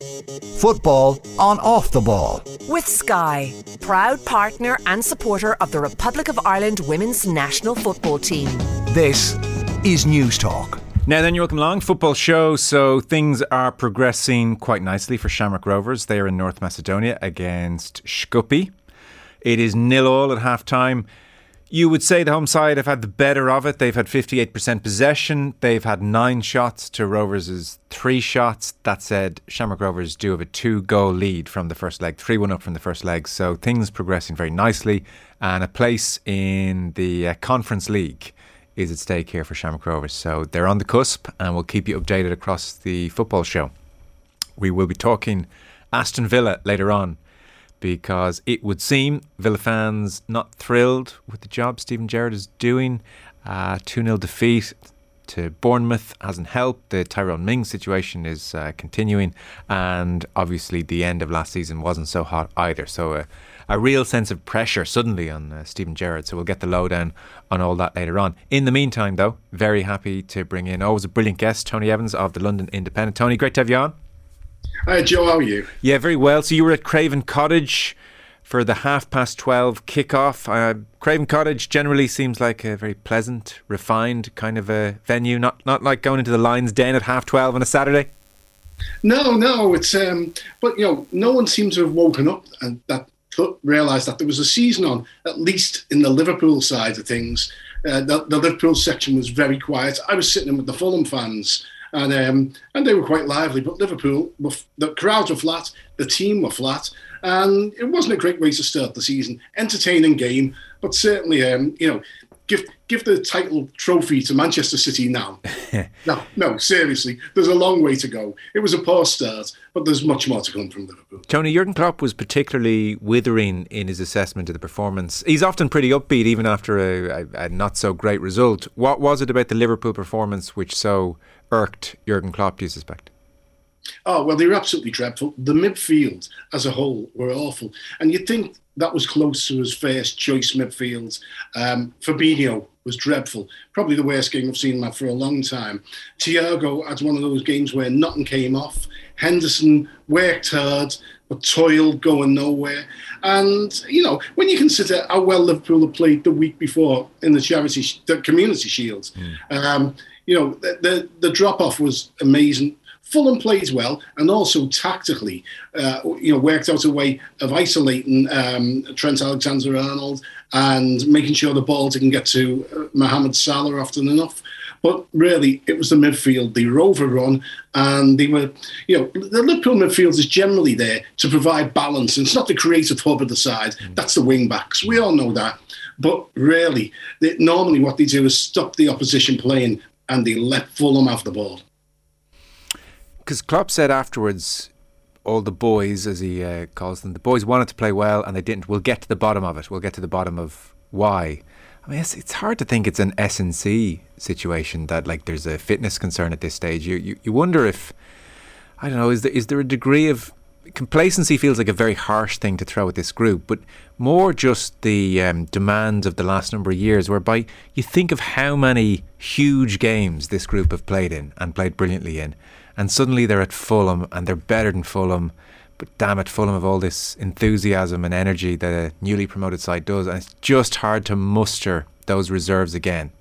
Football on off the ball. With Sky, proud partner and supporter of the Republic of Ireland women's national football team. This is News Talk. Now then, you're welcome along. Football show. So things are progressing quite nicely for Shamrock Rovers. They are in North Macedonia against Skopje. It is nil all at half time. You would say the home side have had the better of it. They've had 58% possession. They've had nine shots to Rovers' three shots. That said, Shamrock Rovers do have a two goal lead from the first leg, 3 1 up from the first leg. So things progressing very nicely. And a place in the uh, Conference League is at stake here for Shamrock Rovers. So they're on the cusp and we'll keep you updated across the football show. We will be talking Aston Villa later on because it would seem Villa fans not thrilled with the job Steven Gerrard is doing. Uh, 2 uh, 0 defeat to Bournemouth hasn't helped. The Tyrone Mings situation is uh, continuing, and obviously the end of last season wasn't so hot either. So uh, a real sense of pressure suddenly on uh, Steven Gerrard. So we'll get the lowdown on all that later on. In the meantime, though, very happy to bring in always a brilliant guest, Tony Evans of the London Independent. Tony, great to have you on. Hi, Joe. How are you? Yeah, very well. So you were at Craven Cottage for the half past 12 kickoff. Uh, Craven Cottage generally seems like a very pleasant, refined kind of a venue, not not like going into the Lions Den at half 12 on a Saturday. No, no, it's um, but you know, no one seems to have woken up and that realised that there was a season on, at least in the Liverpool side of things. Uh, the, the Liverpool section was very quiet. I was sitting with the Fulham fans and um, and they were quite lively. But Liverpool, the crowds were flat, the team were flat, and it wasn't a great way to start the season. Entertaining game, but certainly, um, you know, give give the title trophy to Manchester City now. no, no, seriously, there's a long way to go. It was a poor start, but there's much more to come from Liverpool. Tony Jurgen Klopp was particularly withering in his assessment of the performance. He's often pretty upbeat, even after a, a, a not so great result. What was it about the Liverpool performance which so irked Jurgen Klopp? Do you suspect? Oh well, they were absolutely dreadful. The midfield as a whole were awful, and you'd think that was close to his first choice midfield. Um, Fabinho was dreadful. Probably the worst game I've seen him for a long time. Thiago had one of those games where nothing came off. Henderson worked hard, but toiled going nowhere. And, you know, when you consider how well Liverpool had played the week before in the charity, the community shields, mm. um, you know, the, the, the drop off was amazing. Fulham plays well and also tactically, uh, you know, worked out a way of isolating um, Trent Alexander-Arnold and making sure the ball didn't get to uh, Mohamed Salah often enough. But really, it was the midfield. They were overrun, and they were, you know, the Liverpool midfield is generally there to provide balance. And it's not the creative hub of the side. Mm. That's the wing backs. We all know that. But really, they, normally what they do is stop the opposition playing, and they let Fulham have the ball because Klopp said afterwards, all the boys, as he uh, calls them, the boys wanted to play well and they didn't. We'll get to the bottom of it. We'll get to the bottom of why. I mean, it's, it's hard to think it's an S&C situation that like there's a fitness concern at this stage. You, you you wonder if I don't know is there is there a degree of complacency feels like a very harsh thing to throw at this group, but more just the um, demands of the last number of years, whereby you think of how many huge games this group have played in and played brilliantly in, and suddenly they're at Fulham and they're better than Fulham. But damn it, Fulham have all this enthusiasm and energy that a newly promoted side does, and it's just hard to muster those reserves again.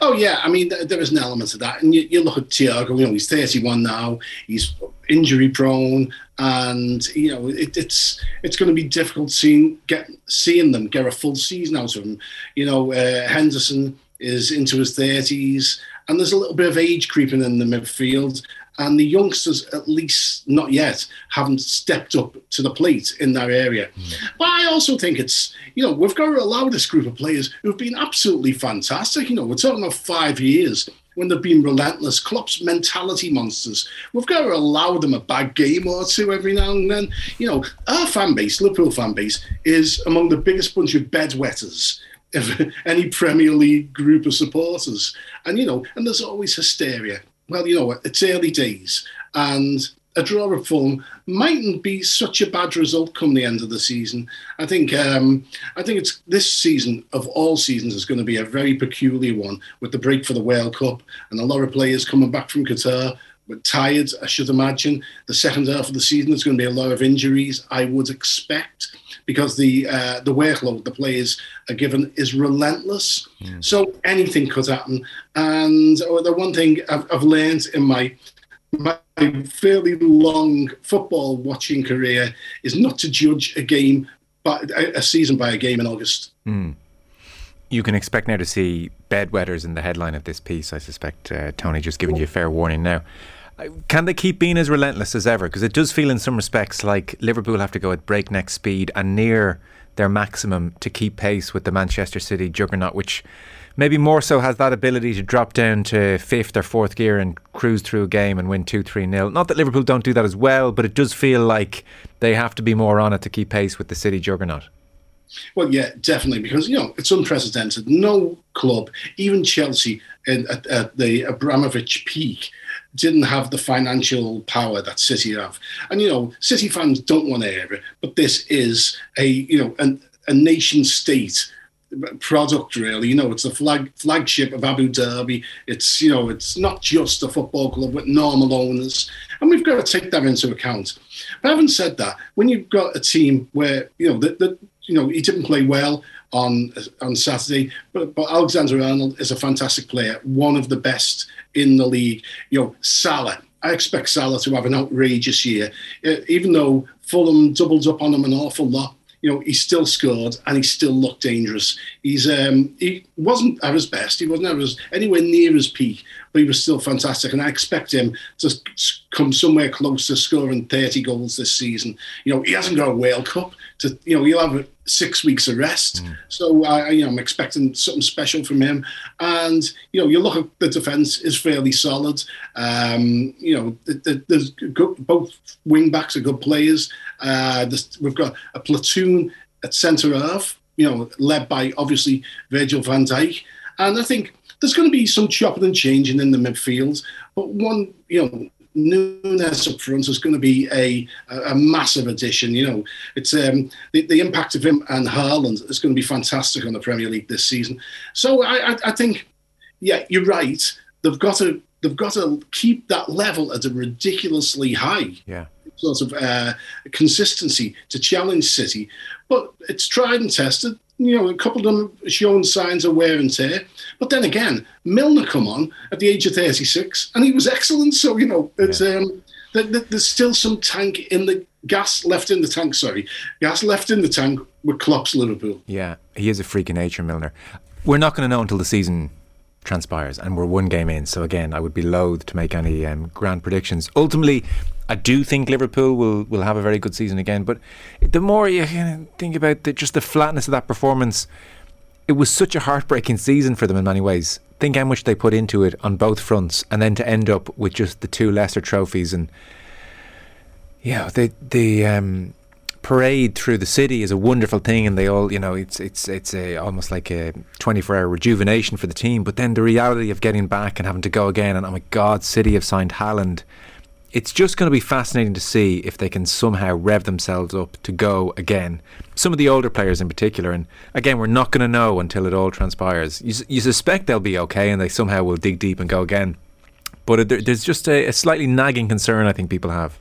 Oh yeah, I mean there is an element of that, and you, you look at Thiago. You know he's 31 now. He's injury prone, and you know it, it's it's going to be difficult seeing get seeing them get a full season out of him. You know uh, Henderson is into his 30s and there's a little bit of age creeping in the midfield. And the youngsters, at least not yet, haven't stepped up to the plate in that area. Mm. But I also think it's, you know, we've got to allow this group of players who've been absolutely fantastic. You know, we're talking about five years when they've been relentless. Klopp's mentality monsters. We've got to allow them a bad game or two every now and then. You know, our fan base, Liverpool fan base, is among the biggest bunch of bedwetters of any Premier League group of supporters. And, you know, and there's always hysteria. Well, you know, it's early days and a draw of Fulham mightn't be such a bad result come the end of the season. I think um, I think it's this season of all seasons is going to be a very peculiar one with the break for the World Cup and a lot of players coming back from Qatar we're tired, I should imagine. The second half of the season, there's going to be a lot of injuries, I would expect, because the uh, the workload the players are given is relentless. Mm. So anything could happen. And oh, the one thing I've, I've learned in my my fairly long football watching career is not to judge a game, but a season by a game in August. Mm. You can expect now to see bedwetters in the headline of this piece. I suspect uh, Tony just giving you a fair warning now. Can they keep being as relentless as ever? Because it does feel, in some respects, like Liverpool have to go at breakneck speed and near their maximum to keep pace with the Manchester City juggernaut, which maybe more so has that ability to drop down to fifth or fourth gear and cruise through a game and win 2 3 nil. Not that Liverpool don't do that as well, but it does feel like they have to be more on it to keep pace with the City juggernaut. Well, yeah, definitely, because you know it's unprecedented. No club, even Chelsea, in, at, at, the Abramovich peak, didn't have the financial power that City have. And you know, City fans don't want to hear it, but this is a you know an, a nation state product really you know it's the flag flagship of Abu Dhabi it's you know it's not just a football club with normal owners and we've got to take that into account but having said that when you've got a team where you know that you know he didn't play well on on Saturday. But, but Alexander Arnold is a fantastic player, one of the best in the league. You know, Salah. I expect Salah to have an outrageous year, even though Fulham doubled up on him an awful lot you know, he still scored and he still looked dangerous. He's um, he wasn't at his best. He wasn't at his, anywhere near his peak, but he was still fantastic. And I expect him to come somewhere close to scoring 30 goals this season. You know, he hasn't got a World Cup. To you know, he'll have six weeks of rest. Mm. So I, you know, I'm expecting something special from him. And you know, you look at the defence is fairly solid. Um, you know, there's good, both wing backs are good players. Uh, we've got a platoon at centre half, you know, led by obviously Virgil van Dijk. And I think there's going to be some chopping and changing in the midfield. But one, you know, Nunez up front is going to be a, a, massive addition. You know, it's um, the, the impact of him and Haaland is going to be fantastic on the Premier League this season. So I, I, I think, yeah, you're right. They've got to they've got to keep that level at a ridiculously high. Yeah sort of uh, consistency to challenge City. But it's tried and tested. You know, a couple of them shown signs of wear and tear. But then again, Milner come on at the age of 36 and he was excellent. So, you know, it's, yeah. um, there's still some tank in the gas left in the tank, sorry, gas left in the tank with Klopp's Liverpool. Yeah, he is a freak of nature, Milner. We're not going to know until the season transpires, and we're one game in. So again, I would be loath to make any um, grand predictions. Ultimately, I do think Liverpool will, will have a very good season again. But the more you think about the, just the flatness of that performance, it was such a heartbreaking season for them in many ways. Think how much they put into it on both fronts, and then to end up with just the two lesser trophies and yeah, the the um, parade through the city is a wonderful thing, and they all you know it's it's it's a almost like a twenty four hour rejuvenation for the team. But then the reality of getting back and having to go again, and oh my God, City have signed Haaland it's just going to be fascinating to see if they can somehow rev themselves up to go again. Some of the older players in particular, and again, we're not going to know until it all transpires. You, you suspect they'll be okay and they somehow will dig deep and go again. But there's just a, a slightly nagging concern I think people have.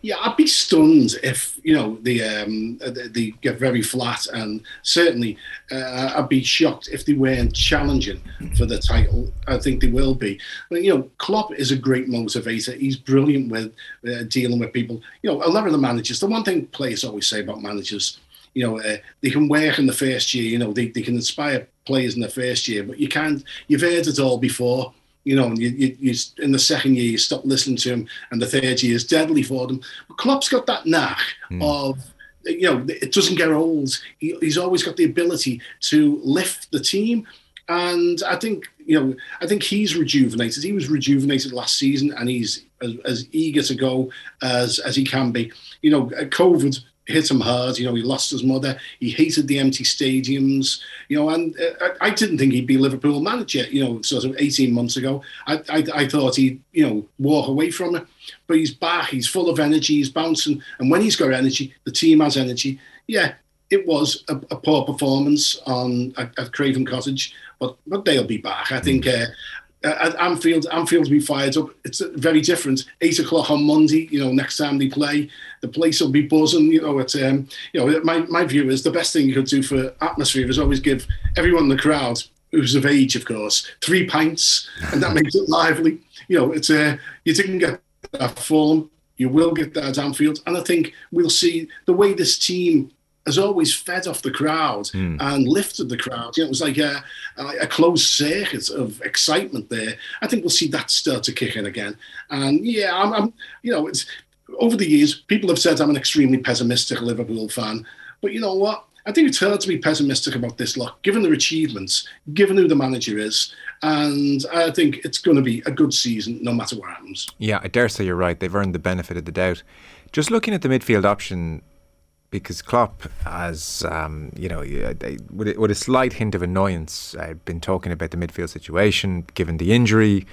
Yeah, I'd be stunned if you know the um, they get very flat, and certainly uh, I'd be shocked if they weren't challenging for the title. I think they will be. But, you know, Klopp is a great motivator. He's brilliant with uh, dealing with people. You know, a lot of the managers. The one thing players always say about managers, you know, uh, they can work in the first year. You know, they, they can inspire players in the first year, but you can't. You've heard it all before you know, you, you, you, in the second year you stop listening to him, and the third year is deadly for them. But Klopp's got that knack mm. of, you know, it doesn't get old. He, he's always got the ability to lift the team, and I think you know, I think he's rejuvenated. He was rejuvenated last season, and he's as, as eager to go as as he can be. You know, COVID hit him hard. You know, he lost his mother. He hated the empty stadiums. You know, and uh, I, I didn't think he'd be Liverpool manager. You know, sort of eighteen months ago, I, I, I thought he'd you know walk away from it. But he's back. He's full of energy. He's bouncing, and when he's got energy, the team has energy. Yeah, it was a, a poor performance on at, at, Craven Cottage, but but they'll be back. I think. Uh, at Anfield, Anfield will be fired up. It's very different. Eight o'clock on Monday, you know, next time they play, the place will be buzzing. You know, it's um, you know, my, my view is the best thing you could do for atmosphere is always give everyone in the crowd, who's of age, of course, three pints, and that makes it lively. You know, it's uh, you didn't get that form, you will get that at Anfield, and I think we'll see the way this team has always fed off the crowd mm. and lifted the crowd. You know, it was like a, a, closed circuit of excitement there. I think we'll see that start to kick in again. And yeah, I'm, I'm you know, it's over the years, people have said I'm an extremely pessimistic Liverpool fan, but you know what? I think it's hard to be pessimistic about this lot, given their achievements, given who the manager is, and I think it's going to be a good season no matter what happens. Yeah, I dare say you're right. They've earned the benefit of the doubt. Just looking at the midfield option because Klopp has, um, you know, with, a slight hint of annoyance, I've been talking about the midfield situation, given the injury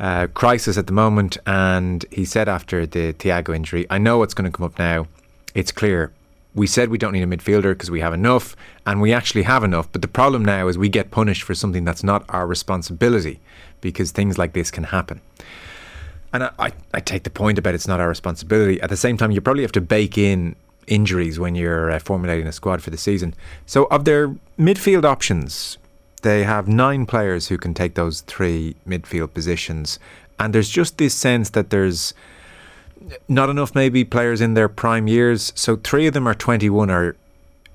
uh, crisis at the moment. And he said after the Thiago injury, I know what's going to come up now. It's clear. We said we don't need a midfielder because we have enough, and we actually have enough. But the problem now is we get punished for something that's not our responsibility because things like this can happen. And I, I, I take the point about it's not our responsibility. At the same time, you probably have to bake in injuries when you're uh, formulating a squad for the season. So, of their midfield options, they have nine players who can take those three midfield positions. And there's just this sense that there's not enough, maybe, players in their prime years. So, three of them are 21 or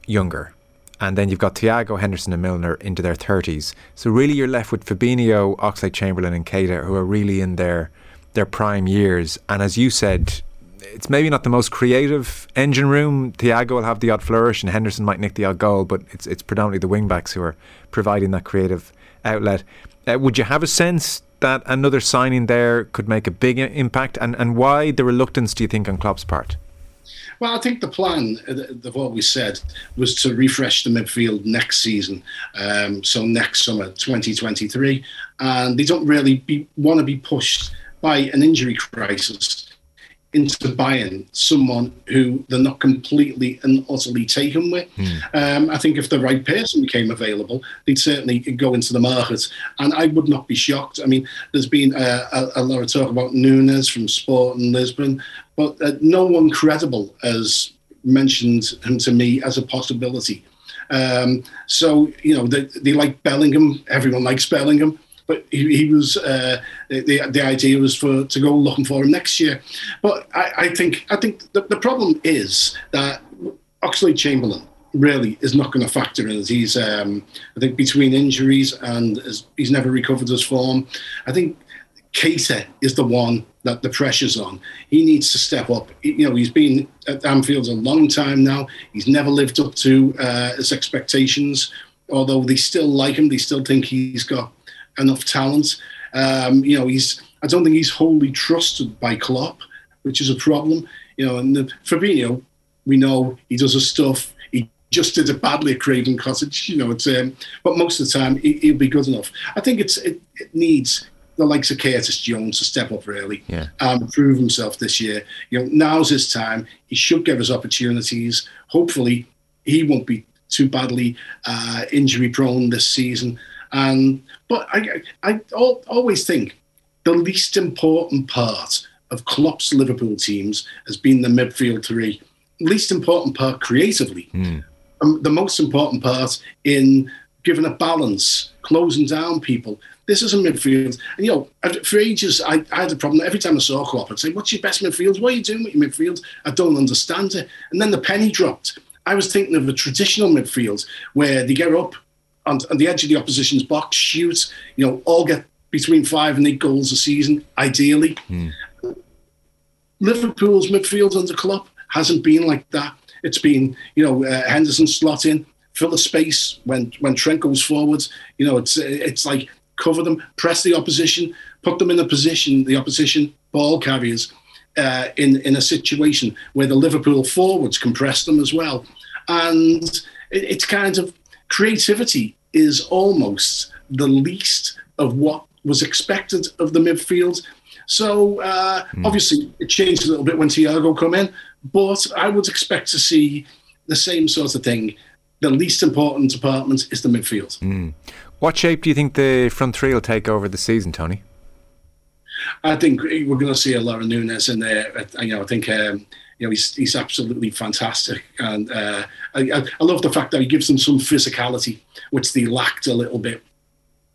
younger. And then you've got Thiago, Henderson, and Milner into their 30s. So, really, you're left with Fabinho, Oxlade Chamberlain, and Keita, who are really in their their prime years. And as you said, it's maybe not the most creative engine room. Thiago will have the odd flourish, and Henderson might nick the odd goal, but it's it's predominantly the wing backs who are providing that creative outlet. Uh, would you have a sense that another signing there could make a big impact, and and why the reluctance do you think on Klopp's part? Well, I think the plan uh, they've always said was to refresh the midfield next season, um, so next summer, 2023, and they don't really be, want to be pushed by an injury crisis into buying someone who they're not completely and utterly taken with. Mm. Um, I think if the right person became available, they'd certainly go into the market, and I would not be shocked. I mean, there's been a, a, a lot of talk about Nunes from Sporting Lisbon, but uh, no one credible has mentioned him to me as a possibility. Um, so you know they, they like Bellingham. Everyone likes Bellingham but he, he was uh, the the idea was for to go looking for him next year. But I, I think I think the, the problem is that Oxlade Chamberlain really is not going to factor in. He's um, I think between injuries and he's never recovered his form. I think Keita is the one that the pressure's on. He needs to step up. You know, he's been at Anfield a long time now. He's never lived up to uh, his expectations. Although they still like him, they still think he's got enough talent. Um, you know, he's I don't think he's wholly trusted by Klopp, which is a problem. You know, and the, Fabinho, we know he does his stuff. He just did it badly at Craven Cottage. You know, it's um, but most of the time he, will be good enough. I think it's it, it needs the likes of Curtis Jones to step up really yeah. and prove himself this year. You know, now's his time. He should give us opportunities. Hopefully, he won't be too badly uh, injury prone this season. And but I, I always think the least important part of Klopp's Liverpool teams has been the midfield three. Least important part creatively. Mm. Um, the most important part in giving a balance, closing down people. This is a midfield. And, you know, for ages, I, I, had a problem. Every time I saw Klopp, I'd say, What's your best midfield? What are you doing with your midfield? I don't understand it. And then the penny dropped. I was thinking of a traditional midfield where they get up, on, on the edge of the opposition's box, shoot, you know, all get between five and eight goals a season, ideally. Mm. Liverpool's midfield under Klopp hasn't been like that. It's been, you know, uh, Henderson slot in, fill the space when when Trent goes forward. You know, it's it's like cover them, press the opposition, put them in a position, the opposition ball carriers, uh, in in a situation where the Liverpool forwards compress them as well, and it, it's kind of creativity is almost the least of what was expected of the midfield. So uh, mm. obviously it changed a little bit when Thiago come in, but I would expect to see the same sort of thing. the least important department is the midfield. Mm. What shape do you think the front three will take over the season, Tony? I think we're going to see a lot of Nunez in there. You know, I think um, you know he's he's absolutely fantastic, and uh, I, I love the fact that he gives them some physicality, which they lacked a little bit.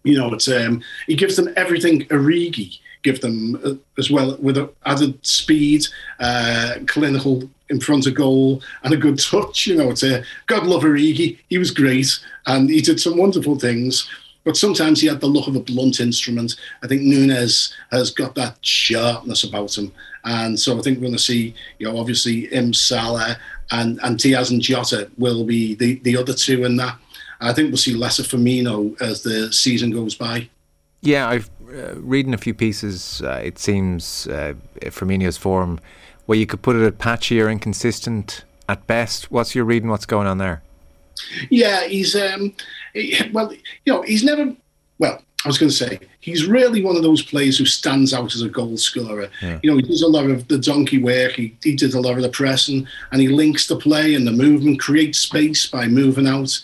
You know, it's um, he gives them everything Origi give them uh, as well with added speed, uh, clinical in front of goal, and a good touch. You know, it's a God love Origi. He was great, and he did some wonderful things. But sometimes he had the look of a blunt instrument. I think Nunez has got that sharpness about him. And so I think we're going to see, you know, obviously Im Salah and, and Diaz and Jota will be the, the other two in that. I think we'll see less of Firmino as the season goes by. Yeah, I've uh, reading a few pieces. Uh, it seems uh, Firmino's form, where you could put it at patchy or inconsistent at best. What's your reading? What's going on there? Yeah, he's um, he, well, you know, he's never. Well, I was going to say he's really one of those players who stands out as a goal scorer. Yeah. You know, he does a lot of the donkey work. He, he did a lot of the pressing, and he links the play and the movement, creates space by moving out.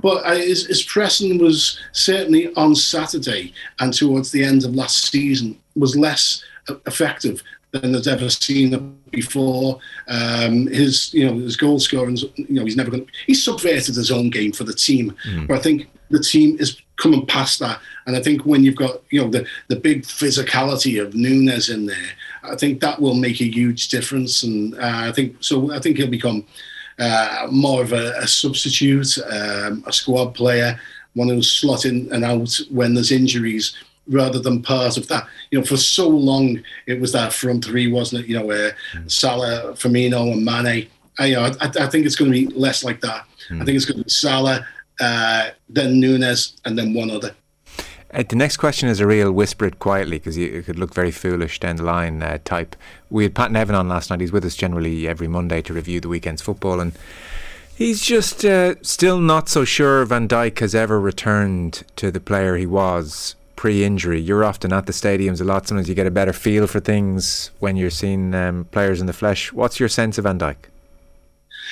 But uh, his, his pressing was certainly on Saturday and towards the end of last season was less effective than I've ever seen it before. Um, his, you know, his goal scoring, you know, he's never going. He's subverted his own game for the team, mm. but I think the team is coming past that. And I think when you've got, you know, the the big physicality of Nunez in there, I think that will make a huge difference. And uh, I think so. I think he'll become uh, more of a, a substitute, um, a squad player, one who's slotting and out when there's injuries rather than part of that. You know, for so long it was that front three, wasn't it? You know, where mm. Salah, Firmino, and Mane. I, you know, I, I think it's going to be less like that. Mm. I think it's going to be Salah, uh, then Nunez, and then one other. Uh, the next question is a real whisper it quietly because you could look very foolish down the line uh, type. We had Pat Nevin on last night. He's with us generally every Monday to review the weekend's football, and he's just uh, still not so sure Van Dijk has ever returned to the player he was pre-injury. You're often at the stadiums a lot. Sometimes you get a better feel for things when you're seeing um, players in the flesh. What's your sense of Van Dijk?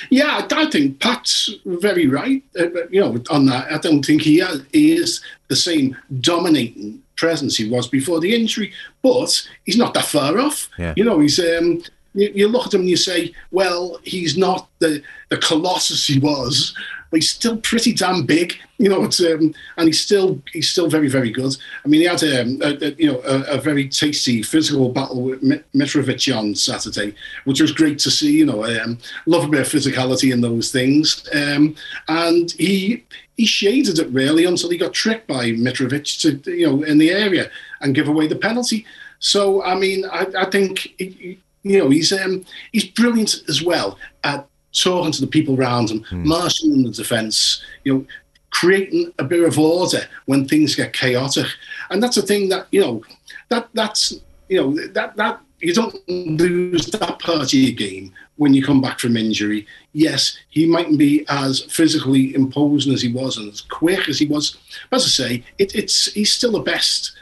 Yeah, I think Pat's very right. Uh, you know, on that, I don't think he, has, he is the same dominating presence he was before the injury, but he's not that far off. Yeah. You know, he's um, you, you, look at him and you say, well, he's not the the colossus he was, but he's still pretty damn big, you know. Um, and he's still he's still very very good. I mean, he had um, a, a you know a, a, very tasty physical battle with Mitrovic on Saturday, which was great to see. You know, um, love a bit of physicality in those things, um, and he he shaded it really until he got tricked by Mitrovic to you know in the area and give away the penalty. So I mean, I, I think. you know, he's um, he's brilliant as well at talking to the people around him, mm. marshalling the defence, you know, creating a bit of order when things get chaotic. And that's a thing that, you know, that that's you know, that that you don't lose that part of your game when you come back from injury. Yes, he mightn't be as physically imposing as he was and as quick as he was. But as I say, it, it's he's still the best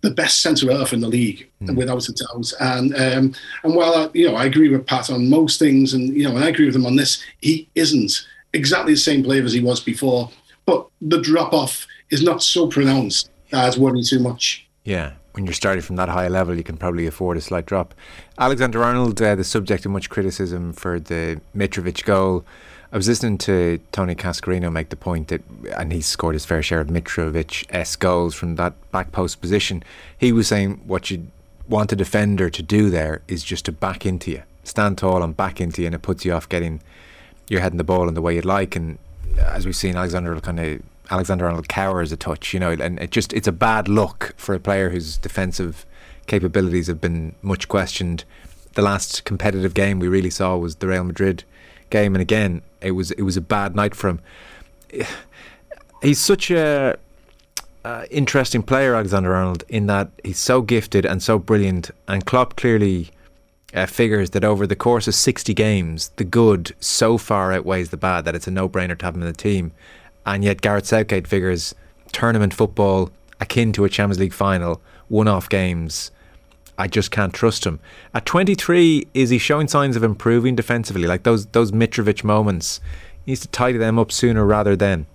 the best centre half in the league, mm. without a doubt. And um, and while I, you know I agree with Pat on most things, and you know, and I agree with him on this, he isn't exactly the same player as he was before. But the drop off is not so pronounced that it's worrying too much. Yeah, when you're starting from that high level, you can probably afford a slight drop. Alexander Arnold, uh, the subject of much criticism for the Mitrovic goal. I was listening to Tony Cascarino make the point that, and he scored his fair share of Mitrovic goals from that back post position. He was saying what you want a defender to do there is just to back into you, stand tall and back into you, and it puts you off getting your head in the ball in the way you'd like. And as we've seen, Alexander kind of Alexander Arnold cowers a touch, you know, and it just it's a bad look for a player whose defensive capabilities have been much questioned. The last competitive game we really saw was the Real Madrid game, and again, it was it was a bad night for him. He's such a uh, interesting player, Alexander Arnold, in that he's so gifted and so brilliant, and Klopp clearly. Uh, figures that over the course of 60 games, the good so far outweighs the bad that it's a no brainer to have him in the team. And yet, Gareth Southgate figures tournament football akin to a Champions League final, one off games, I just can't trust him. At 23, is he showing signs of improving defensively? Like those those Mitrovic moments, He needs to tidy them up sooner rather than.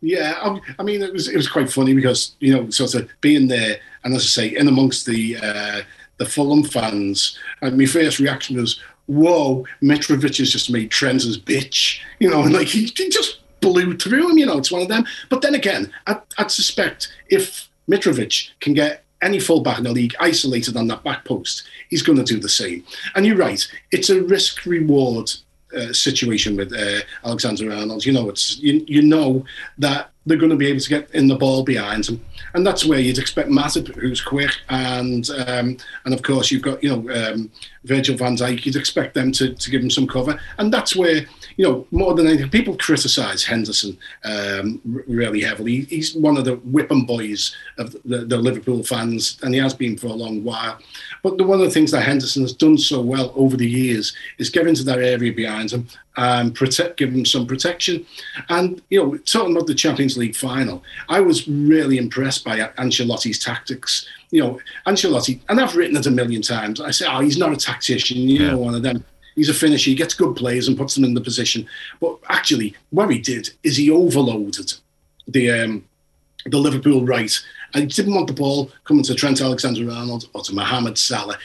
Yeah, I, I, mean, it was it was quite funny because you know, sort of being there, and as I say, in amongst the uh, the Fulham fans, and my first reaction was, "Whoa, Mitrovic has just made Trent's bitch," you know, and like he, he, just blew through him. You know, it's one of them. But then again, I, I'd suspect if Mitrovic can get any fullback in the league isolated on that back post, he's going to do the same. And you're right, it's a risk reward uh, situation with uh, Alexander Arnold. You know, it's you, you know that they're going to be able to get in the ball behind him, and that's where you'd expect Matip, who's quick, and um, and of course you've got you know um, Virgil Van Dijk. You'd expect them to, to give him some cover, and that's where you know more than anything, people criticise Henderson um, really heavily. He's one of the whipping boys of the, the Liverpool fans, and he has been for a long while. But the, one of the things that Henderson has done so well over the years is get into that area behind him and protect, give him some protection. And, you know, talking about the Champions League final, I was really impressed by Ancelotti's tactics. You know, Ancelotti, and I've written it a million times, I say, oh, he's not a tactician, you yeah. know, one of them. He's a finisher, he gets good players and puts them in the position. But actually, what he did is he overloaded the um, the Liverpool right and he didn't want the ball coming to Trent Alexander-Arnold or to Mohamed Salah.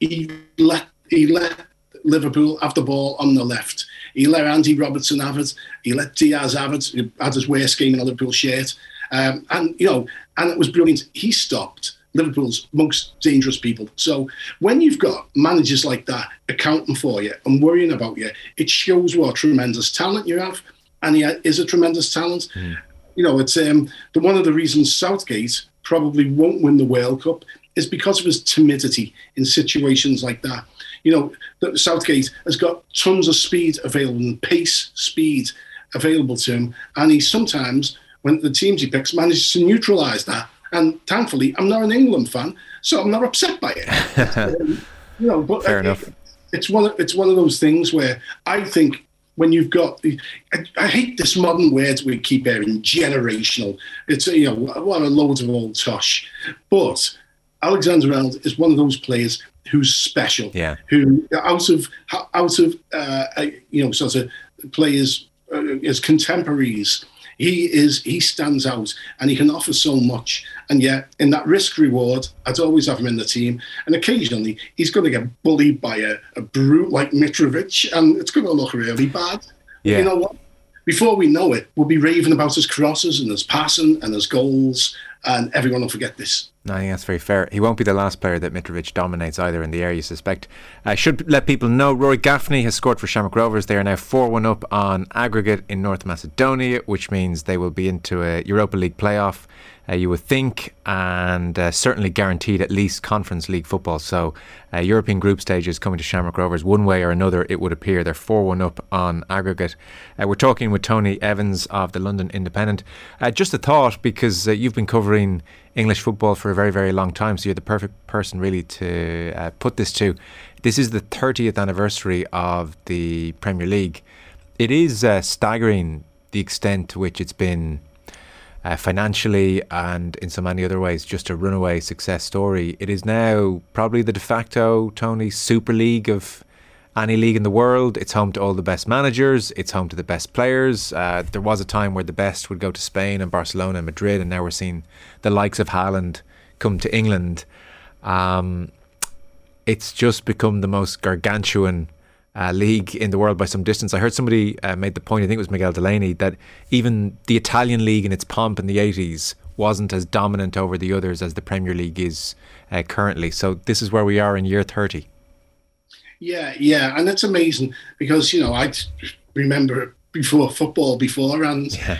He let he let Liverpool have the ball on the left. He let Andy Robertson have it. He let Diaz have it. He had his worst game in a Liverpool shirt. Um, and, you know, and it was brilliant. He stopped Liverpool's most dangerous people. So when you've got managers like that accounting for you and worrying about you, it shows what tremendous talent you have. And he is a tremendous talent. Mm. You know, it's um, the, one of the reasons Southgate probably won't win the World Cup is because of his timidity in situations like that. You know, Southgate has got tons of speed available and pace, speed available to him, and he sometimes, when the teams he picks, manages to neutralise that. And thankfully, I'm not an England fan, so I'm not upset by it. um, you know, but fair enough. it's one. Of, it's one of those things where I think when you've got I, I, hate this modern words we keep hearing generational it's you know what a load of old tosh but alexander arnold is one of those players who's special yeah who out of out of uh, you know sort of players uh, as contemporaries he is he stands out and he can offer so much. And yet in that risk reward i'd always have him in the team. And occasionally he's going to get bullied by a, a brute like mitrovic and it's going to look really bad. Yeah. you know what? Before we know it we'll be raving about his crosses and his passing and his goals and everyone will forget this no, I think that's very fair. He won't be the last player that Mitrovic dominates either in the air, you suspect. I should let people know Rory Gaffney has scored for Shamrock Rovers. They are now 4 1 up on aggregate in North Macedonia, which means they will be into a Europa League playoff uh, you would think, and uh, certainly guaranteed at least Conference League football. So, uh, European group stages coming to Shamrock Rovers one way or another, it would appear. They're 4 1 up on aggregate. Uh, we're talking with Tony Evans of the London Independent. Uh, just a thought, because uh, you've been covering English football for a very, very long time, so you're the perfect person really to put this to. This is the 30th anniversary of the Premier League. It is staggering the extent to which it's been uh, financially and in so many other ways just a runaway success story. It is now probably the de facto Tony Super League of any league in the world. It's home to all the best managers. It's home to the best players. Uh, there was a time where the best would go to Spain and Barcelona and Madrid, and now we're seeing the likes of Haaland come to England. Um, it's just become the most gargantuan uh, league in the world by some distance. I heard somebody uh, made the point, I think it was Miguel Delaney, that even the Italian league in its pomp in the 80s wasn't as dominant over the others as the Premier League is uh, currently. So this is where we are in year 30. Yeah, yeah. And it's amazing because, you know, I remember before football before and yeah.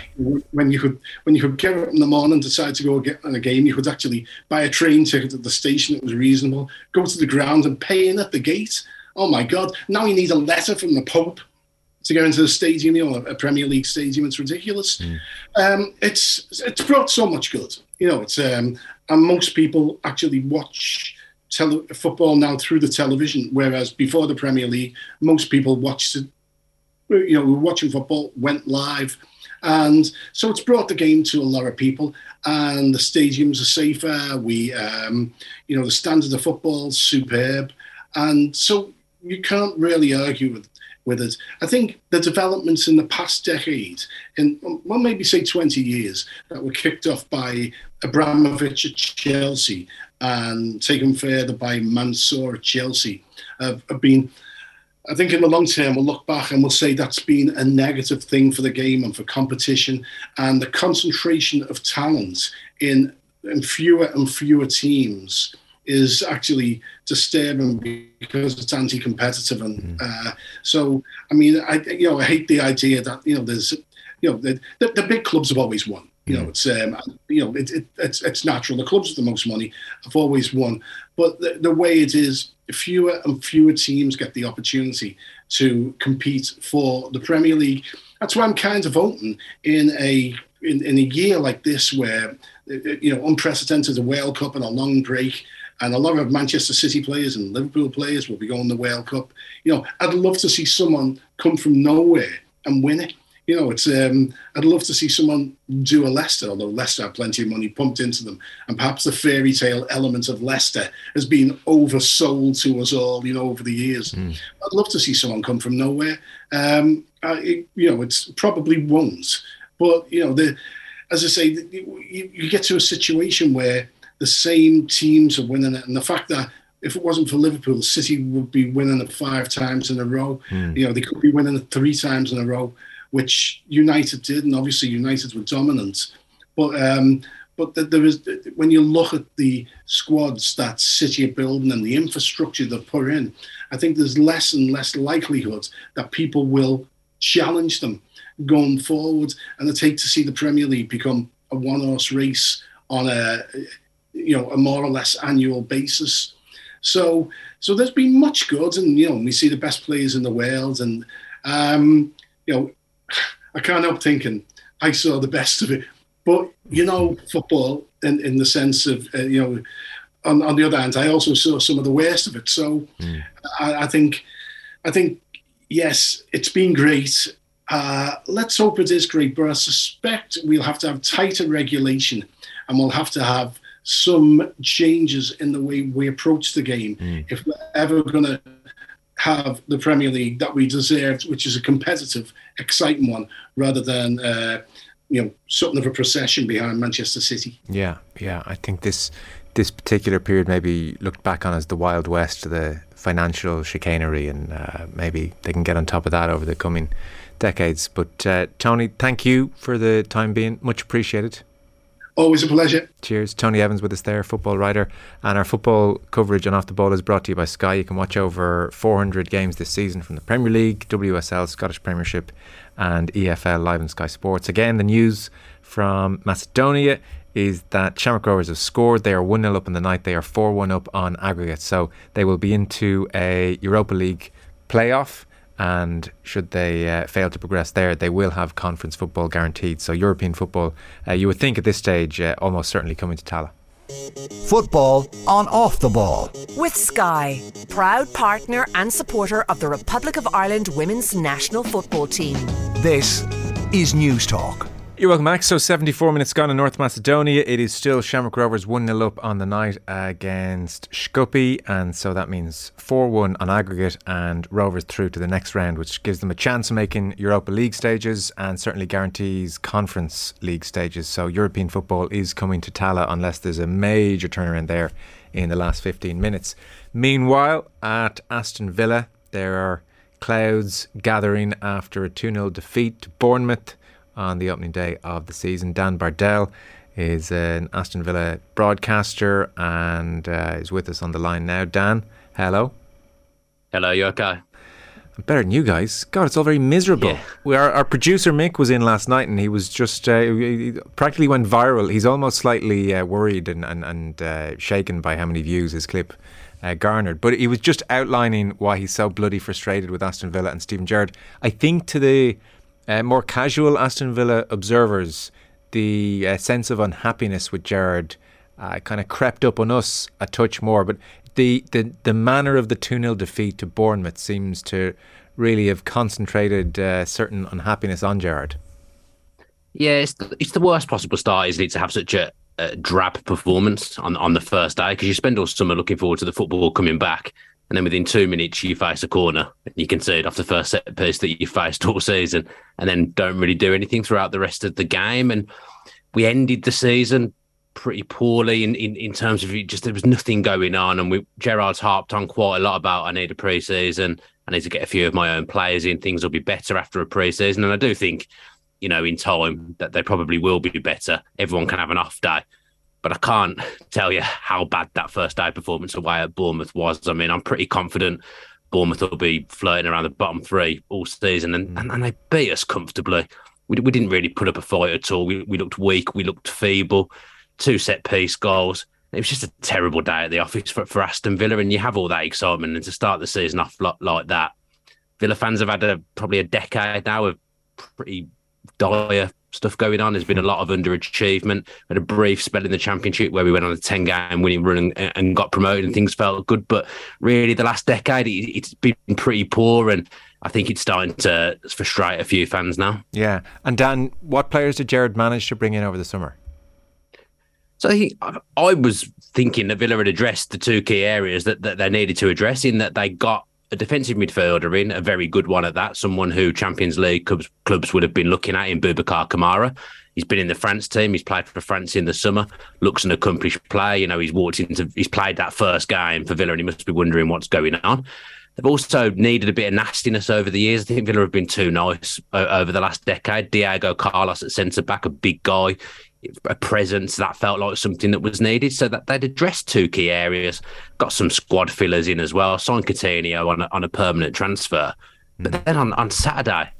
when you could when you could get up in the morning decide to go get on a game you could actually buy a train ticket at the station it was reasonable go to the ground and pay in at the gate oh my God, now you need a letter from the Pope to go into the stadium, you know, a Premier League stadium. It's ridiculous. Mm. Um, it's it's brought so much good. You know, it's um, and most people actually watch tele- football now through the television, whereas before the Premier League, most people watched it. You know, watching football went live, and so it's brought the game to a lot of people. And the stadiums are safer. We, um, you know, the standard of football superb, and so you can't really argue with with it. I think the developments in the past decade, in well, maybe say 20 years, that were kicked off by Abramovich at Chelsea and taken further by Mansour at Chelsea, have, have been. I think in the long term, we'll look back and we'll say that's been a negative thing for the game and for competition and the concentration of talent in, in fewer and fewer teams is actually disturbing because it's anti-competitive, and mm. uh, so I mean, I you know I hate the idea that you know there's you know the the, the big clubs have always won. You know, mm. it's um, you know it, it, it's it's natural. The clubs with the most money have always won, but the, the way it is, fewer and fewer teams get the opportunity to compete for the Premier League. That's why I'm kind of open in a in, in a year like this where you know unprecedented a World Cup and a long break and a lot of Manchester City players and Liverpool players will be going to the World Cup. You know, I'd love to see someone come from nowhere and win it. You know, it's um, I'd love to see someone do a Leicester, although Leicester have plenty of money pumped into them, and perhaps the fairy tale element of Leicester has been oversold to us all, you know, over the years. Mm. I'd love to see someone come from nowhere. Um, I, it, you know, it's probably won't, but you know, the as I say, you, you get to a situation where the same teams are winning it, and the fact that if it wasn't for Liverpool, City would be winning it five times in a row. Mm. You know, they could be winning it three times in a row, which United did, and obviously United were dominant. But um, but there is when you look at the squads that City are building and the infrastructure they put in, I think there's less and less likelihood that people will challenge them going forward, and I take to see the Premier League become a one-horse race on a you know a more or less annual basis. So so there's been much good, and you know we see the best players in the world, and um, you know I can't help thinking I saw the best of it. But you know football in in the sense of uh, you know. On, on the other hand, I also saw some of the worst of it. So mm. I, I think, I think, yes, it's been great. Uh, let's hope it is great, but I suspect we'll have to have tighter regulation and we'll have to have some changes in the way we approach the game mm. if we're ever going to have the Premier League that we deserved, which is a competitive, exciting one, rather than uh, you know something of a procession behind Manchester City. Yeah, yeah. I think this this particular period maybe looked back on as the Wild West, the financial chicanery, and uh, maybe they can get on top of that over the coming decades. But uh, Tony, thank you for the time being. Much appreciated. Always a pleasure. Cheers. Tony Evans with us there, football writer. And our football coverage on Off the Ball is brought to you by Sky. You can watch over 400 games this season from the Premier League, WSL, Scottish Premiership, and EFL live on Sky Sports. Again, the news from Macedonia is that Shamrock Rovers have scored. They are 1 0 up in the night. They are 4 1 up on aggregate. So they will be into a Europa League playoff and should they uh, fail to progress there, they will have conference football guaranteed. So European football, uh, you would think at this stage, uh, almost certainly coming to Tallaght. Football on off the ball. With Sky, proud partner and supporter of the Republic of Ireland women's national football team. This is News Talk. You're welcome Max. So 74 minutes gone in North Macedonia. It is still Shamrock Rovers 1 0 up on the night against Skopje. And so that means 4 1 on aggregate and Rovers through to the next round, which gives them a chance of making Europa League stages and certainly guarantees Conference League stages. So European football is coming to Tallaght unless there's a major turnaround there in the last 15 minutes. Meanwhile, at Aston Villa, there are clouds gathering after a 2 0 defeat to Bournemouth on the opening day of the season. Dan Bardell is an Aston Villa broadcaster and uh, is with us on the line now. Dan, hello. Hello, you okay? I'm better than you guys. God, it's all very miserable. Yeah. We, our, our producer Mick was in last night and he was just uh, he practically went viral. He's almost slightly uh, worried and and, and uh, shaken by how many views his clip uh, garnered. But he was just outlining why he's so bloody frustrated with Aston Villa and Steven Gerrard. I think to the uh, more casual Aston Villa observers, the uh, sense of unhappiness with Gerrard uh, kind of crept up on us a touch more. But the, the, the manner of the 2 0 defeat to Bournemouth seems to really have concentrated uh, certain unhappiness on Gerrard. Yeah, it's the, it's the worst possible start, isn't it, to have such a, a drab performance on, on the first day because you spend all summer looking forward to the football coming back and then within two minutes you face a corner. and You can see it off the first set piece that you faced all season, and then don't really do anything throughout the rest of the game. And we ended the season pretty poorly in, in, in terms of just there was nothing going on. And we Gerrard's harped on quite a lot about I need a pre-season. I need to get a few of my own players in. Things will be better after a pre-season, and I do think, you know, in time that they probably will be better. Everyone can have an off day but I can't tell you how bad that first day performance away at Bournemouth was. I mean, I'm pretty confident Bournemouth will be flirting around the bottom three all season, and, mm. and, and, they beat us comfortably. We, we didn't really put up a fight at all. We, we looked weak, we looked feeble, two set piece goals. It was just a terrible day at the office for, for Aston Villa, and you have all that excitement, and to start the season off like that, Villa fans have had a, probably a decade now of pretty dire stuff going on. There's been a lot of underachievement. We had a brief spell in the championship where we went on a 10 game winning run and, and got promoted and things felt good. But really, the last decade, it, it's been pretty poor. And I think it's starting to frustrate a few fans now. Yeah. And Dan, what players did Gerrard manage to bring in over the summer? So he, I was thinking that Villa had addressed the two key areas that, that they needed to address in that they got a defensive midfielder in, a very good one at that, someone who Champions League clubs, clubs would have been looking at in Boubacar Kamara. He's been in the France team. He's played for France in the summer. Looks an accomplished player. You know, he's walked into, he's played that first game for Villa, and he must be wondering what's going on. They've also needed a bit of nastiness over the years. I think Villa have been too nice uh, over the last decade. Diego Carlos at centre back, a big guy a presence that felt like something that was needed. So that they'd addressed two key areas, got some squad fillers in as well, signed Coutinho on a, on a permanent transfer. But mm. then on, on Saturday,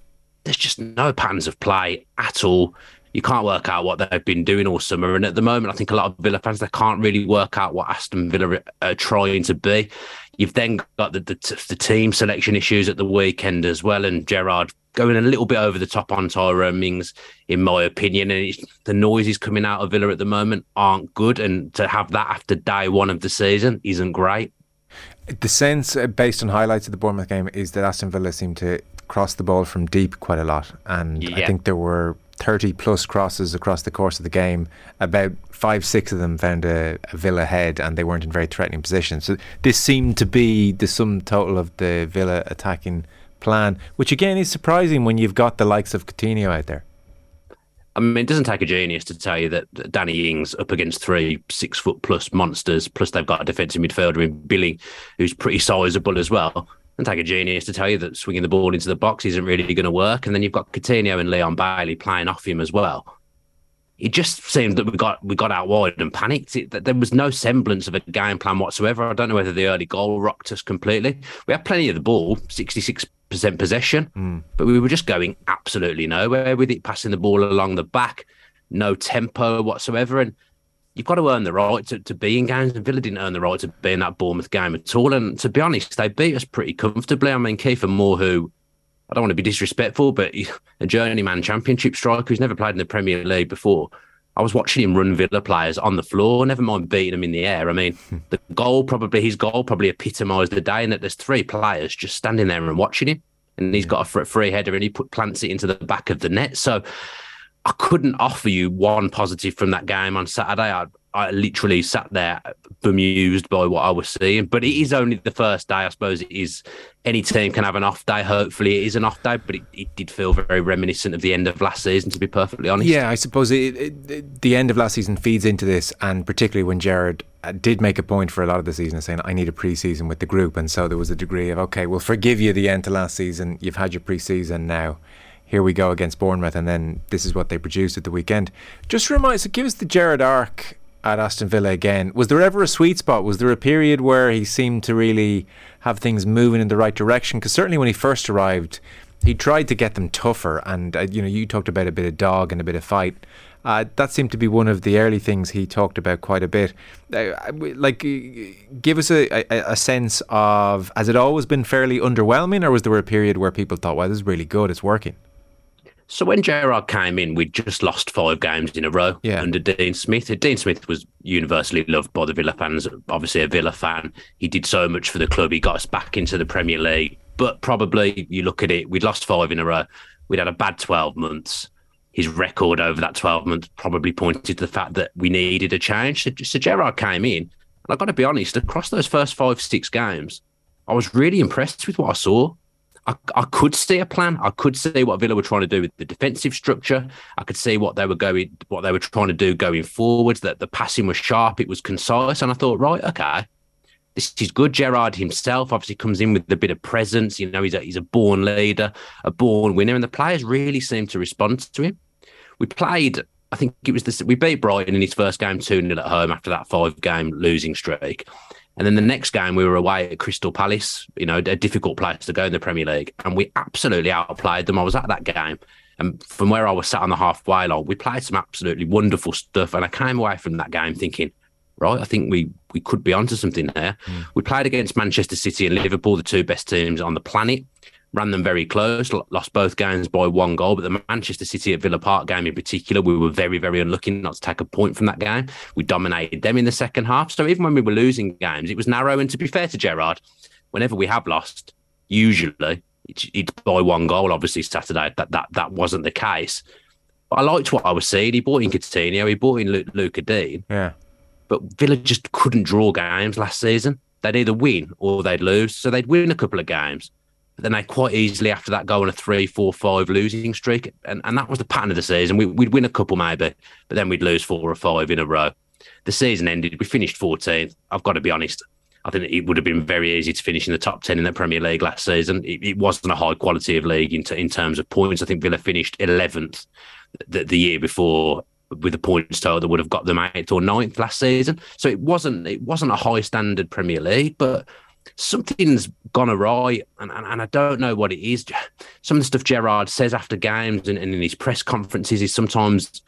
there's just no patterns of play at all. You can't work out what they've been doing all summer. And at the moment, I think a lot of Villa fans, they can't really work out what Aston Villa are trying to be. You've then got the, the, the team selection issues at the weekend as well. And Gerrard going a little bit over the top on Tyrone Mings, in my opinion. And the noises coming out of Villa at the moment aren't good. And to have that after day one of the season isn't great. The sense, uh, based on highlights of the Bournemouth game, is that Aston Villa seemed to cross the ball from deep quite a lot. And yeah. I think there were 30 plus crosses across the course of the game. About five, six of them found a, a, Villa head and they weren't in very threatening positions. So this seemed to be the sum total of the Villa attacking plan, which again is surprising when you've got the likes of Coutinho out there. I mean, it doesn't take a genius to tell you that Danny Ings up against three six foot plus monsters, plus they've got a defensive midfielder in Billing, who's pretty sizable as well. And take a genius to tell you that swinging the ball into the box isn't really going to work. And then you've got Coutinho and Leon Bailey playing off him as well it just seemed that we got we got out wide and panicked. It, that there was no semblance of a game plan whatsoever. I don't know whether the early goal rocked us completely. We had plenty of the ball, sixty six percent possession, mm. but we were just going absolutely nowhere with it, passing the ball along the back, no tempo whatsoever. And you've got to earn the right to, to be in games. And Villa didn't earn the right to be in that Bournemouth game at all. And to be honest, they beat us pretty comfortably. I mean, Kiefer Moore, who I don't want to be disrespectful, but a journeyman championship striker who's never played in the Premier League before. I was watching him run Villa players on the floor, never mind beating them in the air. I mean, the goal probably, his goal probably epitomised the day in that there's three players just standing there and watching him. And he's got a free header and he put plants it into the back of the net. So I couldn't offer you one positive from that game on Saturday. I, I literally sat there bemused by what I was seeing. But it is only the first day. I suppose it is. Any team can have an off day. Hopefully, it is an off day. But it, it did feel very reminiscent of the end of last season, to be perfectly honest. Yeah, I suppose it, it, the end of last season feeds into this, and particularly when Gerrard uh, did make a point for a lot of the season of saying, "I need a pre-season with the group," and so there was a degree of, "Okay, we'll forgive you the end to last season. You've had your pre-season now." Here we go against Bournemouth, and then this is what they produced at the weekend. Just remind us, give us the Gerrard arc at Aston Villa again. Was there ever a sweet spot? Was there a period where he seemed to really have things moving in the right direction? Because certainly when he first arrived, he tried to get them tougher. And uh, you know, you talked about a bit of dog and a bit of fight. Uh, that seemed to be one of the early things he talked about quite a bit. Uh, like, give us a, a, a, sense of has it always been fairly underwhelming, or was there a period where people thought, "Well, this is really good, it's working"? So when Gerrard came in, we'd just lost five games in a row yeah. under Dean Smith. Dean Smith was universally loved by the Villa fans. Obviously, a Villa fan. He did so much for the club. He got us back into the Premier League. But probably, you look at it, we'd lost five in a row. We'd had a bad 12 months. His record over that 12 months probably pointed to the fact that we needed a change. So, so Gerrard came in. And I've got to be honest, across those first five, six games, I was really impressed with what I saw. I, I could see a plan. I could see what Villa were trying to do with the defensive structure. I could see what they were going, what they were trying to do going forwards. That the passing was sharp, it was concise, and I thought, right, okay, this is good. Gerrard himself obviously comes in with a bit of presence. You know, he's a he's a born leader, a born winner, and the players really seem to respond to him. We played. I think it was this. We beat Brighton in his first game two 0 at home after that five game losing streak. And then the next game, we were away at Crystal Palace, you know, a difficult place to go in the Premier League. And we absolutely outplayed them. I was at that game. And from where I was sat on the halfway line, we played some absolutely wonderful stuff. And I came away from that game thinking, right, I think we we could be onto something there. Mm. We played against Manchester City and Liverpool, the two best teams on the planet ran them very close, lost both games by one goal. But the Manchester City at Villa Park game in particular, we were very, very unlucky not to take a point from that game. We dominated them in the second half. So even when we were losing games, it was narrow. And to be fair to Gerrard, whenever we have lost, usually it's, it's by one goal. Obviously, Saturday that that that wasn't the case. But I liked what I was seeing. He bought in Coutinho, he bought in Lucas Digne. Yeah. But Villa just couldn't draw games last season. They'd either win or they'd lose. So they'd win a couple of games then they quite easily after that go on a three, four, five losing streak, and and that was the pattern of the season. We, would win a couple maybe, but then we'd lose four or five in a row. The season ended. We finished 14th. I've got to be honest. I think it would have been very easy to finish in the top 10 in the Premier League last season. It, it wasn't a high quality of league in, t- in terms of points. I think Villa finished 11th the, the year before with a points total that would have got them eighth or ninth last season. So it wasn't it wasn't a high standard Premier League, but something's gone awry, and, and, and, I don't know what it is. Some of the stuff Gerrard says after games and, and in his press conferences is sometimes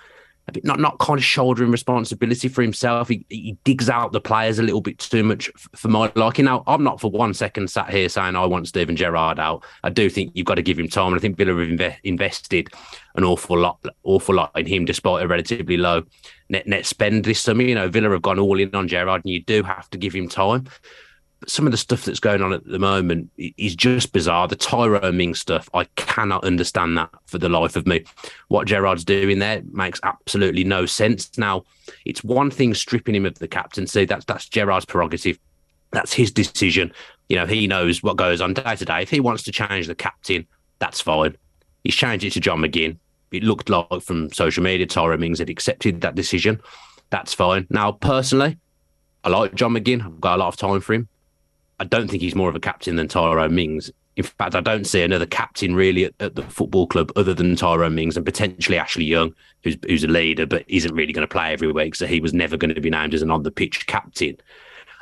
a bit not not kind of shouldering responsibility for himself. He, he digs out the players a little bit too much for my liking. Now, I'm not for one second sat here saying I want Steven Gerrard out. I do think you've got to give him time, and I think Villa have inve- invested an awful lot, awful lot in him, despite a relatively low net net spend this summer. You know, Villa have gone all in on Gerrard, and you do have to give him time some of the stuff that's going on at the moment is just bizarre. The Tyrone Ming stuff, I cannot understand that for the life of me. What Gerrard's doing there makes absolutely no sense. Now, it's one thing stripping him of the captaincy. That's that's Gerrard's prerogative. That's his decision. You know, he knows what goes on day to day. If he wants to change the captain, that's fine. He's changed it to John McGinn. It looked like from social media, Tyrone Mings had accepted that decision. That's fine. Now, personally, I like John McGinn. I've got a lot of time for him. I don't think he's more of a captain than Tyrone Mings. In fact, I don't see another captain really at, at, the football club other than Tyrone Mings and potentially Ashley Young, who's who's a leader but isn't really going to play every week, so he was never going to be named as an on the pitch captain.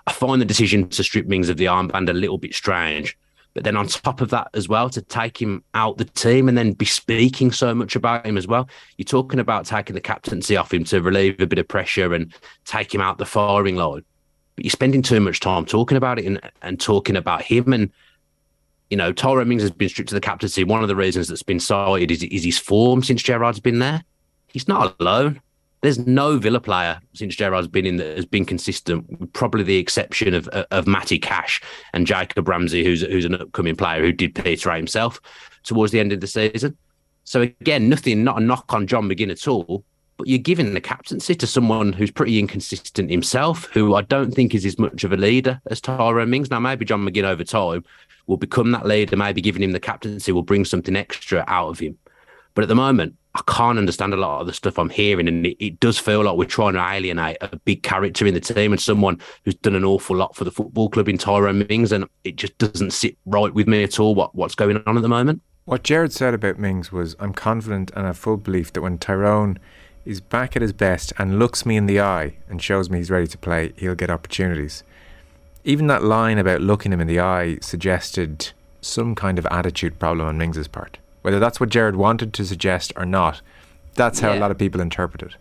I find the decision to strip Mings of the armband a little bit strange. But then on top of that as well, to take him out the team and then be speaking so much about him as well. You're talking about taking the captaincy off him to relieve a bit of pressure and take him out the firing line but you're spending too much time talking about it and, and talking about him. And, you know, Tyrone Mings has been stripped to the captaincy. One of the reasons that's been cited is, is his form since Gerrard's been there. He's not alone. There's no Villa player since Gerrard's been in that has been consistent, probably the exception of of Matty Cash and Jacob Ramsey, who's who's an upcoming player who did peter himself towards the end of the season. So again, nothing, not a knock on John McGinn at all but you're giving the captaincy to someone who's pretty inconsistent himself, who I don't think is as much of a leader as Tyrone Mings. Now, maybe John McGinn over time will become that leader. Maybe giving him the captaincy will bring something extra out of him. But at the moment, I can't understand a lot of the stuff I'm hearing, and it, it, does feel like we're trying to alienate a big character in the team and someone who's done an awful lot for the football club in Tyrone Mings, and it just doesn't sit right with me at all. What what's going on at the moment? What Gerrard said about Mings was, "I'm confident and have full belief that when Tyrone." Is back at his best and looks me in the eye and shows me he's ready to play, he'll get opportunities. Even that line about looking him in the eye suggested some kind of attitude problem on Mings's part. Whether that's what Gerrard wanted to suggest or not, that's how yeah. a lot of people interpret it.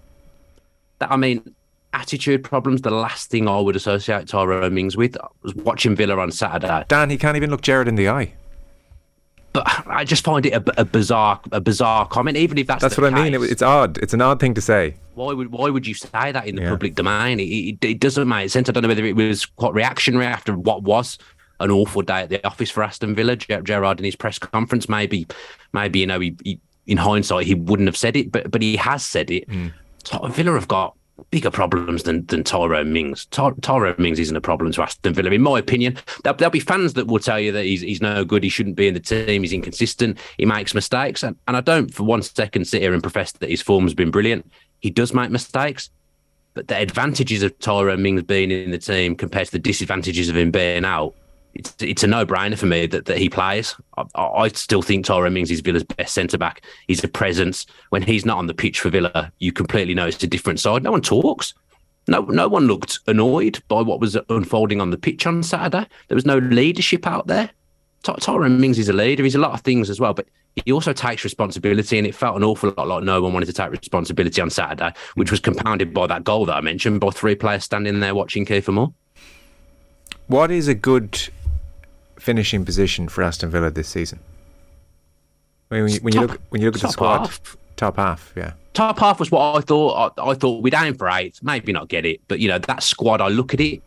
That I mean, attitude problems, the last thing I would associate Tyrone Mings with was watching Villa on Saturday. Dan, he can't even look Gerrard in the eye but I just find it a, a, bizarre, a bizarre comment. Even if that's that's what case, I mean. It, it's odd. It's an odd thing to say. Why would why would you say that in the yeah. public domain? It, it, it, doesn't make sense. I don't know whether it was quite reactionary after what was an awful day at the office for Aston Villa. Gerrard in his press conference, maybe, maybe you know, he, he, in hindsight he wouldn't have said it, but but he has said it. Mm. Villa have got bigger problems than than Tyrone Mings. Ty- Tyrone Mings isn't a problem to Aston Villa, in my opinion. There'll, there'll, be fans that will tell you that he's he's no good. He shouldn't be in the team. He's inconsistent. He makes mistakes, and, and I don't for one second sit here and profess that his form has been brilliant. He does make mistakes, but the advantages of Tyrone Mings being in the team compared to the disadvantages of him being out it's, it's a no-brainer for me that, that he plays. I, I still think Tyrone Mings is Villa's best centre back. He's a presence. When he's not on the pitch for Villa, you completely know it's a different side. No one talks. No, no one looked annoyed by what was unfolding on the pitch on Saturday. There was no leadership out there. Tyrone Mings is a leader. He's a lot of things as well, but he also takes responsibility, and it felt an awful lot like no one wanted to take responsibility on Saturday, which was compounded by that goal that I mentioned by three players standing there watching Kiefer Moore. What is a good finishing position for Aston Villa this season? when you, when you look when you look at the squad, half. top half, yeah. Top half was what I thought. I, I thought we'd aim for eight, maybe not get it, but you know that squad. I look at it,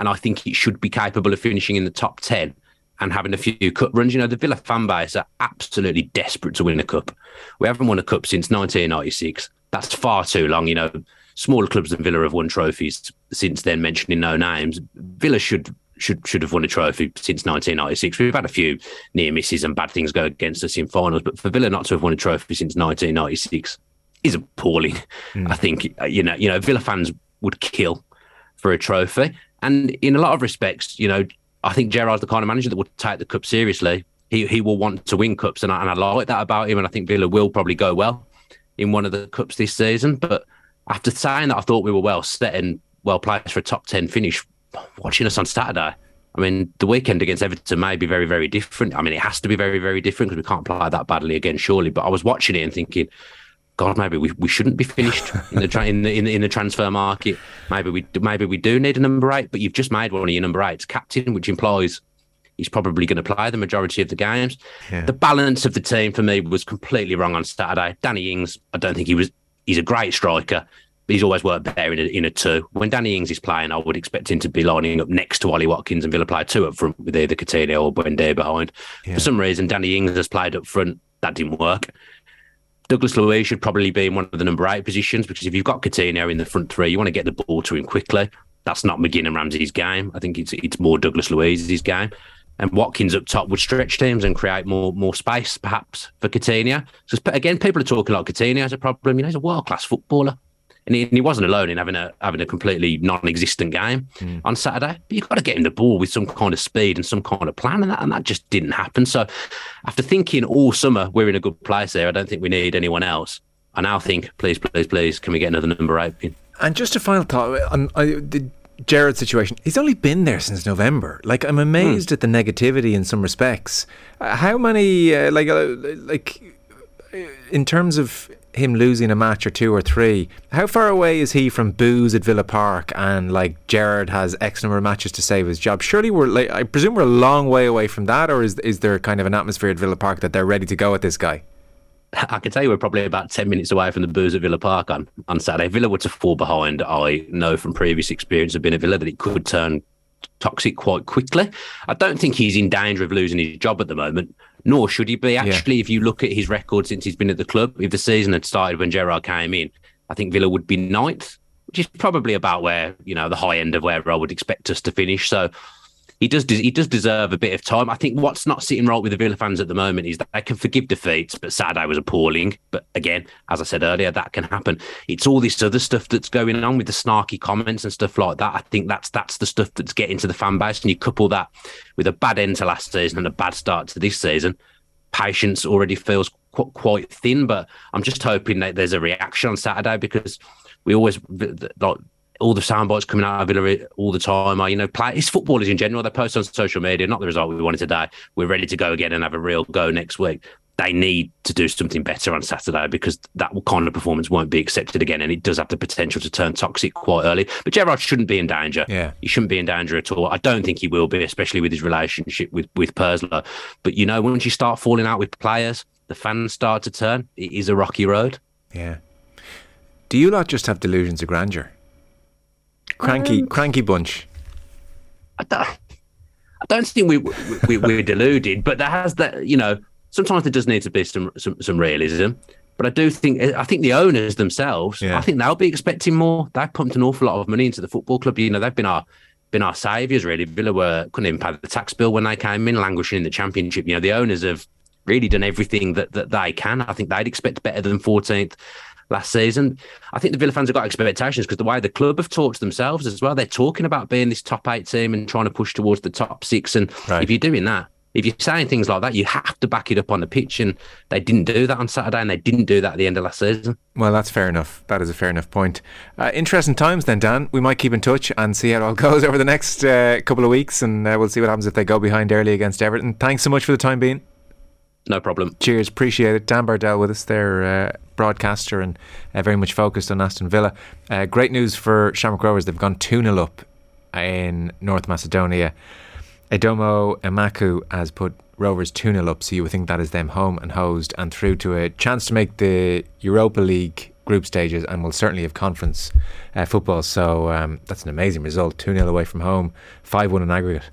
and I think it should be capable of finishing in the top ten and having a few cup runs. You know, the Villa fan base are absolutely desperate to win a cup. We haven't won a cup since 1996. That's far too long. You know, smaller clubs than Villa have won trophies since then. Mentioning no names, Villa should should should have won a trophy since 1996. We've had a few near misses and bad things go against us in finals, but for Villa not to have won a trophy since 1996 is appalling. Mm. I think uh, you know you know Villa fans would kill for a trophy, and in a lot of respects, you know, I think Gerrard's the kind of manager that would take the cup seriously. He he will want to win cups, and I, and I like that about him. And I think Villa will probably go well in one of the cups this season. But after saying that, I thought we were well set and well placed for a top ten finish watching us on Saturday, I mean, the weekend against Everton may be very, very different. I mean, it has to be very, very different because we can't play that badly again, surely. But I was watching it and thinking, God, maybe we, we shouldn't be finished in the, tra- in the in the in the transfer market. Maybe we maybe we do need a number eight, but you've just made one of your number eights captain, which implies he's probably going to play the majority of the games. Yeah. The balance of the team for me was completely wrong on Saturday. Danny Ings, I don't think he was. He's a great striker he's always worked better in a, in a two. When Danny Ings is playing, I would expect him to be lining up next to Ollie Watkins and Villa play two up front with either Coutinho or Buendia behind. Yeah. For some reason, Danny Ings has played up front. That didn't work. Douglas Luiz should probably be in one of the number eight positions because if you've got Coutinho in the front three, you want to get the ball to him quickly. That's not McGinn and Ramsey's game. I think it's it's more Douglas Luiz's game. And Watkins up top would stretch teams and create more more space, perhaps, for Coutinho. So again, people are talking like Coutinho has a problem. You know, he's a world class footballer and he, and he, wasn't alone in having a having a completely non-existent game mm. on Saturday. But you've got to get him the ball with some kind of speed and some kind of plan, and that and that just didn't happen. So, after thinking all summer we're in a good place there, I don't think we need anyone else. I now think, please, please, please, can we get another number eight? In? And just a final thought on, on the Gerrard situation. He's only been there since November. Like I'm amazed mm. at the negativity in some respects. Uh, how many uh, like uh, like in terms of him losing a match or two or three, how far away is he from booze at Villa Park and like Gerrard has X number of matches to save his job? Surely we're like I presume we're a long way away from that, or is is there kind of an atmosphere at Villa Park that they're ready to go at this guy? I can tell you we're probably about 10 minutes away from the booze at Villa Park on, on Saturday. Villa were to fall behind. I know from previous experience of being at Villa that it could turn toxic quite quickly. I don't think he's in danger of losing his job at the moment nor should he be. Actually, yeah. if you look at his record since he's been at the club, if the season had started when Gerrard came in, I think Villa would be ninth, which is probably about where you know the high end of where I would expect us to finish. So he does he does deserve a bit of time. I think what's not sitting right with the Villa fans at the moment is that they can forgive defeats, but Saturday was appalling. But again, as I said earlier, that can happen. It's all this other stuff that's going on with the snarky comments and stuff like that. I think that's that's the stuff that's getting to the fan base, and you couple that with a bad end to last season and a bad start to this season. Patience already feels qu- quite thin, but I'm just hoping that there's a reaction on Saturday because we always like all the sound bites coming out of Villa all the time are, you know, play, it's footballers in general. They post on social media, not the result we wanted today. We're ready to go again and have a real go next week. They need to do something better on Saturday because that kind of performance won't be accepted again. And it does have the potential to turn toxic quite early. But Gerrard shouldn't be in danger. Yeah. He shouldn't be in danger at all. I don't think he will be, especially with his relationship with, with Purslow. But, you know, once you start falling out with players, the fans start to turn. It is a rocky road. Yeah. Do you not just have delusions of grandeur? Cranky, um, cranky bunch. I don't, I don't think we, we, we're deluded, but there has that, you know, sometimes there does need to be some, some, some realism. But I do think I think the owners themselves, Yeah. I think they'll be expecting more. They've pumped an awful lot of money into the football club. You know, they've been our been our saviours really. Villa were couldn't even pay the tax bill when they came in, languishing in the championship. You know, the owners have really done everything that, that they can. I think they'd expect better than 14th last season. I think the Villa fans have got expectations because the way the club have talked to themselves as well, they're talking about being this top eight team and trying to push towards the top six. And Right. if you're doing that, if you're saying things like that, you have to back it up on the pitch. And they didn't do that on Saturday and they didn't do that at the end of last season. Well, that's fair enough. That is a fair enough point. Uh, interesting times then, Dan. We might keep in touch and see how it all goes over the next uh, couple of weeks, and uh, we'll see what happens if they go behind early against Everton. Thanks so much for the time being. No problem. Cheers, appreciate it. Dan Bardell with us there, uh, broadcaster and uh, very much focused on Aston Villa. Uh, great news for Shamrock Rovers. They've gone 2 0 up in North Macedonia. Aidomo Emakhu has put Rovers 2 0 up, so you would think that is them home and hosed and through to a chance to make the Europa League group stages and will certainly have conference uh, football. So um, that's an amazing result 2 0 away from home, 5 1 in aggregate.